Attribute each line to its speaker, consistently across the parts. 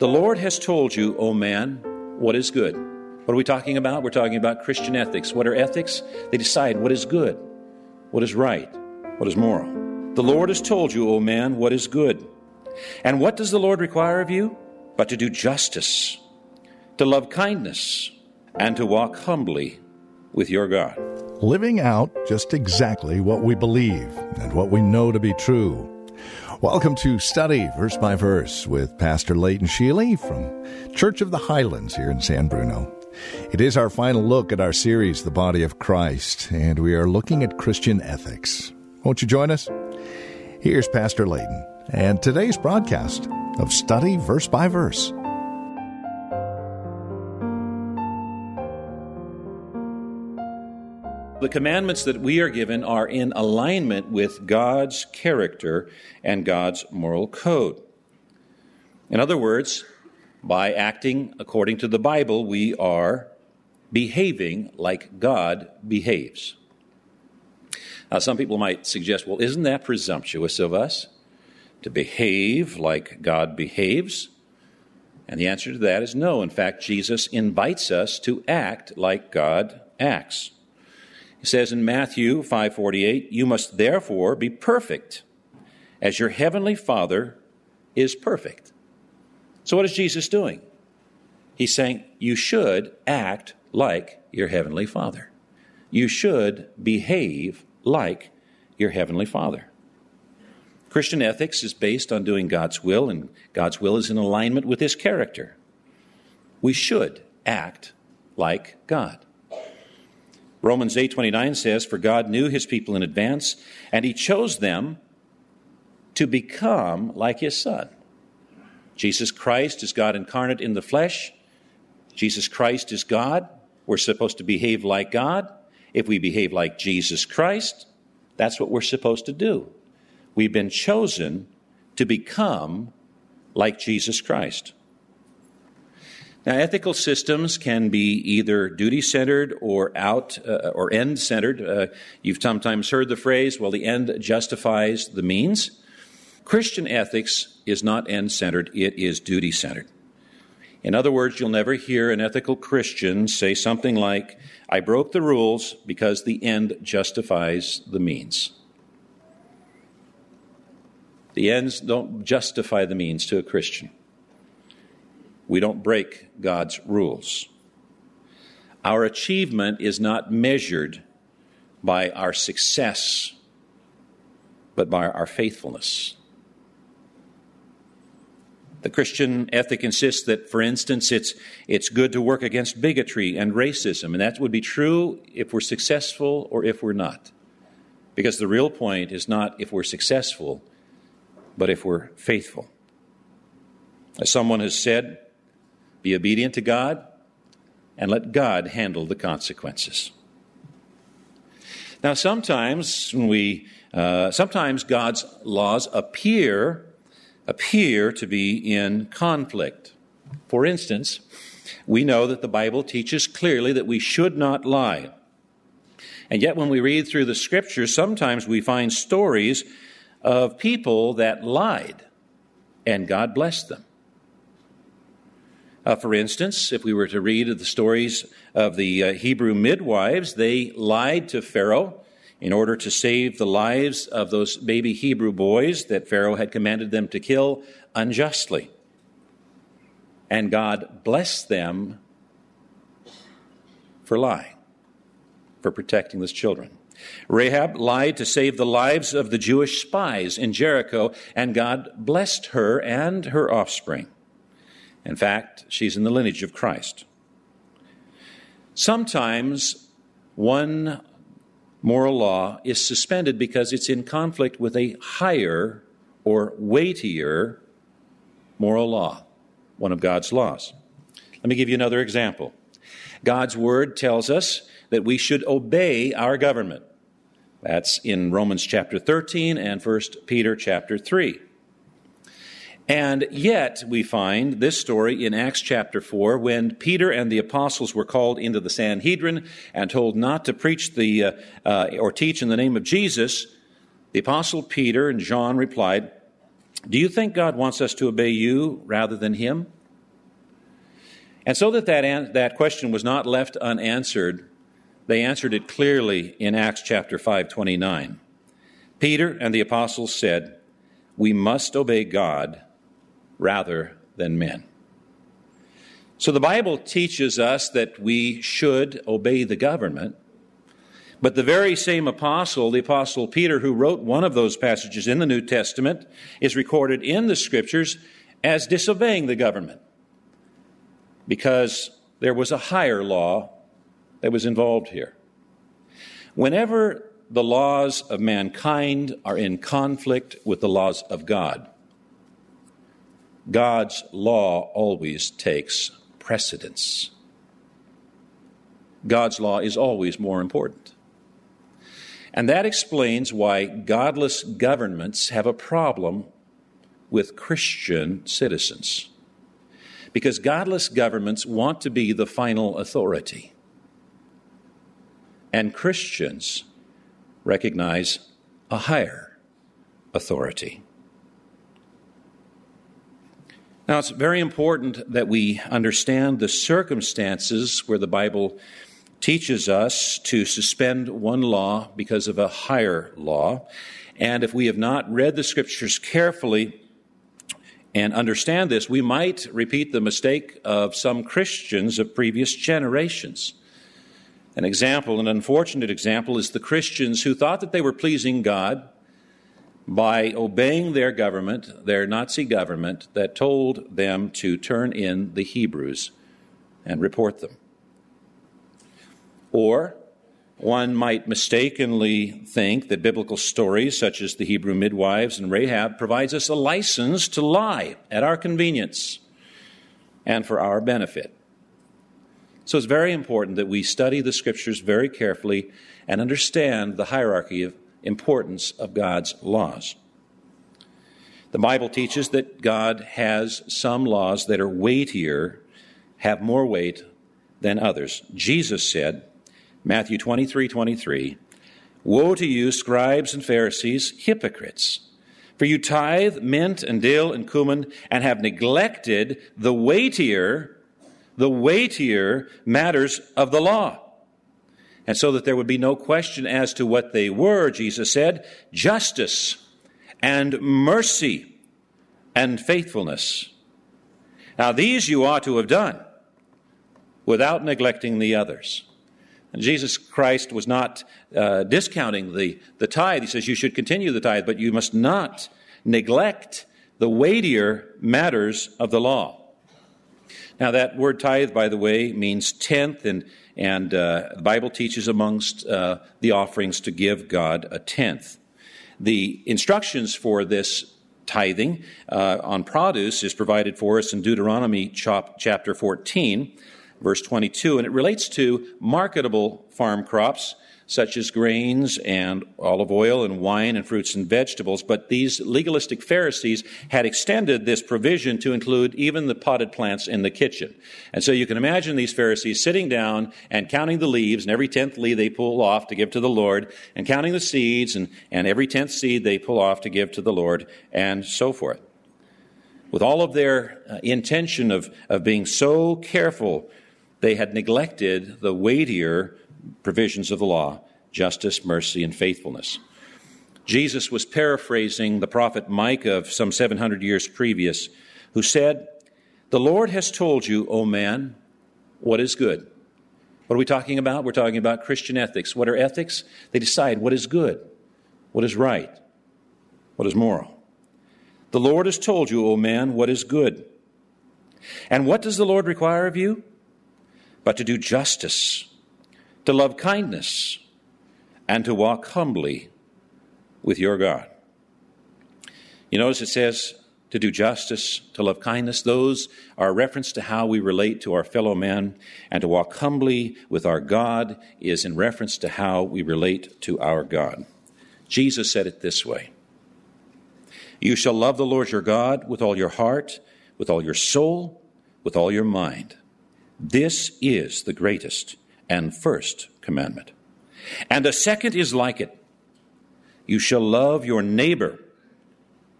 Speaker 1: The Lord has told you, O man, what is good. What are we talking about? We're talking about Christian ethics. What are ethics? They decide what is good, what is right, what is moral. The Lord has told you, O man, what is good. And what does the Lord require of you? But to do justice, to love kindness, and to walk humbly with your God.
Speaker 2: Living out just exactly what we believe and what we know to be true. Welcome to Study Verse by Verse with Pastor Leighton Sheely from Church of the Highlands here in San Bruno. It is our final look at our series, The Body of Christ, and we are looking at Christian ethics. Won't you join us? Here's Pastor Leighton and today's broadcast of Study Verse by Verse.
Speaker 1: The commandments that we are given are in alignment with God's character and God's moral code. In other words, by acting according to the Bible, we are behaving like God behaves. Now, some people might suggest, well, isn't that presumptuous of us to behave like God behaves? And the answer to that is no. In fact, Jesus invites us to act like God acts. He says in Matthew 5:48, "You must therefore be perfect, as your heavenly Father is perfect." So what is Jesus doing? He's saying you should act like your heavenly Father. You should behave like your heavenly Father. Christian ethics is based on doing God's will, and God's will is in alignment with His character. We should act like God. Romans 8:29 says, "For God knew his people in advance, and he chose them to become like his son." Jesus Christ is God incarnate in the flesh. Jesus Christ is God. We're supposed to behave like God. If we behave like Jesus Christ, that's what we're supposed to do. We've been chosen to become like Jesus Christ. Now, ethical systems can be either duty centered or out uh, or end centered. Uh, you've sometimes heard the phrase, well, the end justifies the means. Christian ethics is not end centered, it is duty centered. In other words, you'll never hear an ethical Christian say something like, I broke the rules because the end justifies the means. The ends don't justify the means to a Christian. We don't break God's rules. Our achievement is not measured by our success, but by our faithfulness. The Christian ethic insists that, for instance, it's, it's good to work against bigotry and racism, and that would be true if we're successful or if we're not. Because the real point is not if we're successful, but if we're faithful. As someone has said, be obedient to God and let God handle the consequences. Now, sometimes when we, uh, sometimes God's laws appear appear to be in conflict. For instance, we know that the Bible teaches clearly that we should not lie. And yet, when we read through the scriptures, sometimes we find stories of people that lied and God blessed them. Uh, for instance, if we were to read the stories of the uh, Hebrew midwives, they lied to Pharaoh in order to save the lives of those baby Hebrew boys that Pharaoh had commanded them to kill unjustly. And God blessed them for lying, for protecting those children. Rahab lied to save the lives of the Jewish spies in Jericho, and God blessed her and her offspring. In fact, she's in the lineage of Christ. Sometimes one moral law is suspended because it's in conflict with a higher or weightier moral law. one of God's laws. Let me give you another example. God's word tells us that we should obey our government. That's in Romans chapter 13 and 1 Peter chapter 3. And yet, we find this story in Acts chapter 4 when Peter and the apostles were called into the Sanhedrin and told not to preach the, uh, uh, or teach in the name of Jesus. The apostle Peter and John replied, Do you think God wants us to obey you rather than him? And so that that, an- that question was not left unanswered, they answered it clearly in Acts chapter 5:29. Peter and the apostles said, "We must obey God rather than men." So the Bible teaches us that we should obey the government, but the very same apostle, the apostle Peter, who wrote one of those passages in the New Testament, is recorded in the scriptures as disobeying the government because there was a higher law that was involved here. Whenever the laws of mankind are in conflict with the laws of God, God's law always takes precedence. God's law is always more important. And that explains why godless governments have a problem with Christian citizens. Because godless governments want to be the final authority. And Christians recognize a higher authority. Now, it's very important that we understand the circumstances where the Bible teaches us to suspend one law because of a higher law. And if we have not read the scriptures carefully and understand this, we might repeat the mistake of some Christians of previous generations. An example, an unfortunate example, is the Christians who thought that they were pleasing God by obeying their government, their Nazi government, that told them to turn in the Hebrews and report them. Or one might mistakenly think that biblical stories such as the Hebrew midwives and Rahab provides us a license to lie at our convenience and for our benefit. So it's very important that we study the scriptures very carefully and understand the hierarchy of importance of God's laws. The Bible teaches that God has some laws that are weightier, have more weight than others. Jesus said, Matthew 23 23, Woe to you, scribes and Pharisees, hypocrites! For you tithe mint and dill and cumin and have neglected the weightier, the weightier matters of the law. And so that there would be no question as to what they were, Jesus said, justice and mercy and faithfulness. Now, these you ought to have done without neglecting the others. And Jesus Christ was not uh, discounting the, the tithe. He says you should continue the tithe, but you must not neglect the weightier matters of the law. Now, that word tithe, by the way, means tenth, and, and uh, the Bible teaches amongst uh, the offerings to give God a tenth. The instructions for this tithing uh, on produce is provided for us in Deuteronomy chapter 14 verse 22, and it relates to marketable farm crops such as grains and olive oil and wine and fruits and vegetables. But these legalistic Pharisees had extended this provision to include even the potted plants in the kitchen. And so you can imagine these Pharisees sitting down and counting the leaves, and every tenth leaf they pull off to give to the Lord, and counting the seeds, and, and every tenth seed they pull off to give to the Lord, and so forth. With all of their uh, intention of, of being so careful they had neglected the weightier provisions of the law justice, mercy, and faithfulness. Jesus was paraphrasing the prophet Micah of some 700 years previous, who said, The Lord has told you, O man, what is good. What are we talking about? We're talking about Christian ethics. What are ethics? They decide what is good, what is right, what is moral. The Lord has told you, O man, what is good. And what does the Lord require of you? but to do justice, to love kindness, and to walk humbly with your God. You notice it says to do justice, to love kindness. Those are a reference to how we relate to our fellow man, and to walk humbly with our God is in reference to how we relate to our God. Jesus said it this way You shall love the Lord your God with all your heart, with all your soul, with all your mind. This is the greatest and first commandment. And the second is like it You shall love your neighbor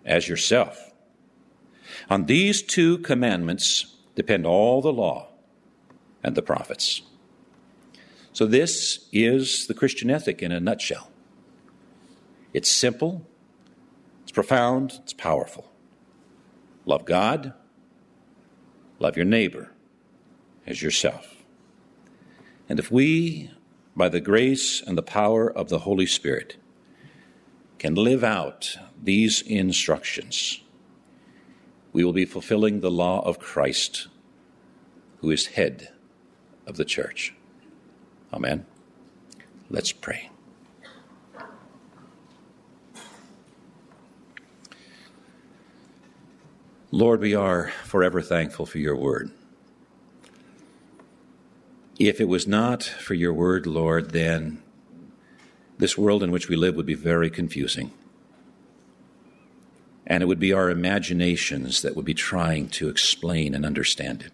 Speaker 1: as yourself. On these two commandments depend all the law and the prophets. So, this is the Christian ethic in a nutshell. It's simple, it's profound, it's powerful. Love God, love your neighbor as yourself. And if we, by the grace and the power of the Holy Spirit, can live out these instructions, we will be fulfilling the law of Christ, who is head of the church. Amen. Let's pray. Lord, we are forever thankful for your word. If it was not for your word, Lord, then this world in which we live would be very confusing and it would be our imaginations that would be trying to explain and understand it.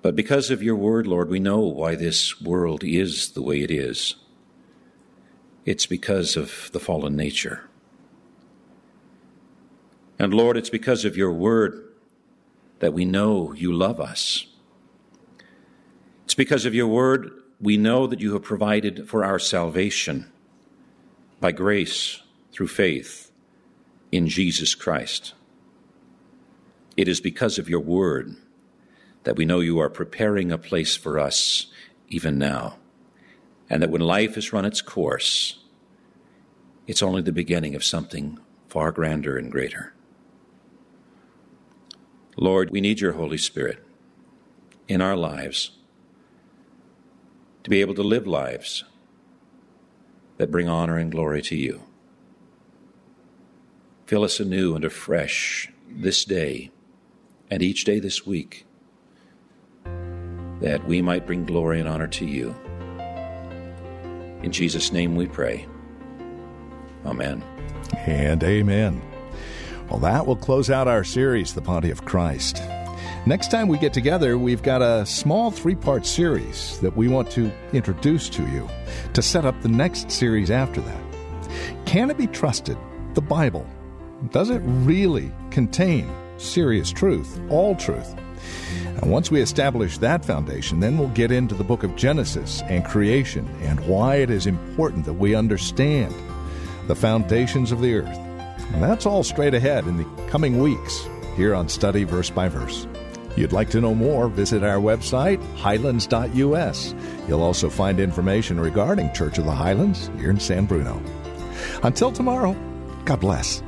Speaker 1: But because of your word, Lord, we know why this world is the way it is. It's because of the fallen nature. And Lord, it's because of your word that we know you love us. Because of your word we know that you have provided for our salvation by grace through faith in Jesus Christ. It is because of your word that we know you are preparing a place for us even now, and that when life has run its course, it's only the beginning of something far grander and greater. Lord, we need your Holy Spirit in our lives to be able to live lives that bring honor and glory to you. Fill us anew and afresh this day and each day this week, that we might bring glory and honor to you. In Jesus' name we pray. Amen.
Speaker 2: And amen. Well, that will close out our series, The Body of Christ. Next time we get together, we've got a small three part series that we want to introduce to you to set up the next series after that. Can it be trusted? The Bible does it really contain serious truth, all truth? And once we establish that foundation, then we'll get into the book of Genesis and creation and why it is important that we understand the foundations of the earth. And that's all straight ahead in the coming weeks here on Study Verse by Verse. You'd like to know more, visit our website, highlands.us. You'll also find information regarding Church of the Highlands here in San Bruno. Until tomorrow, God bless.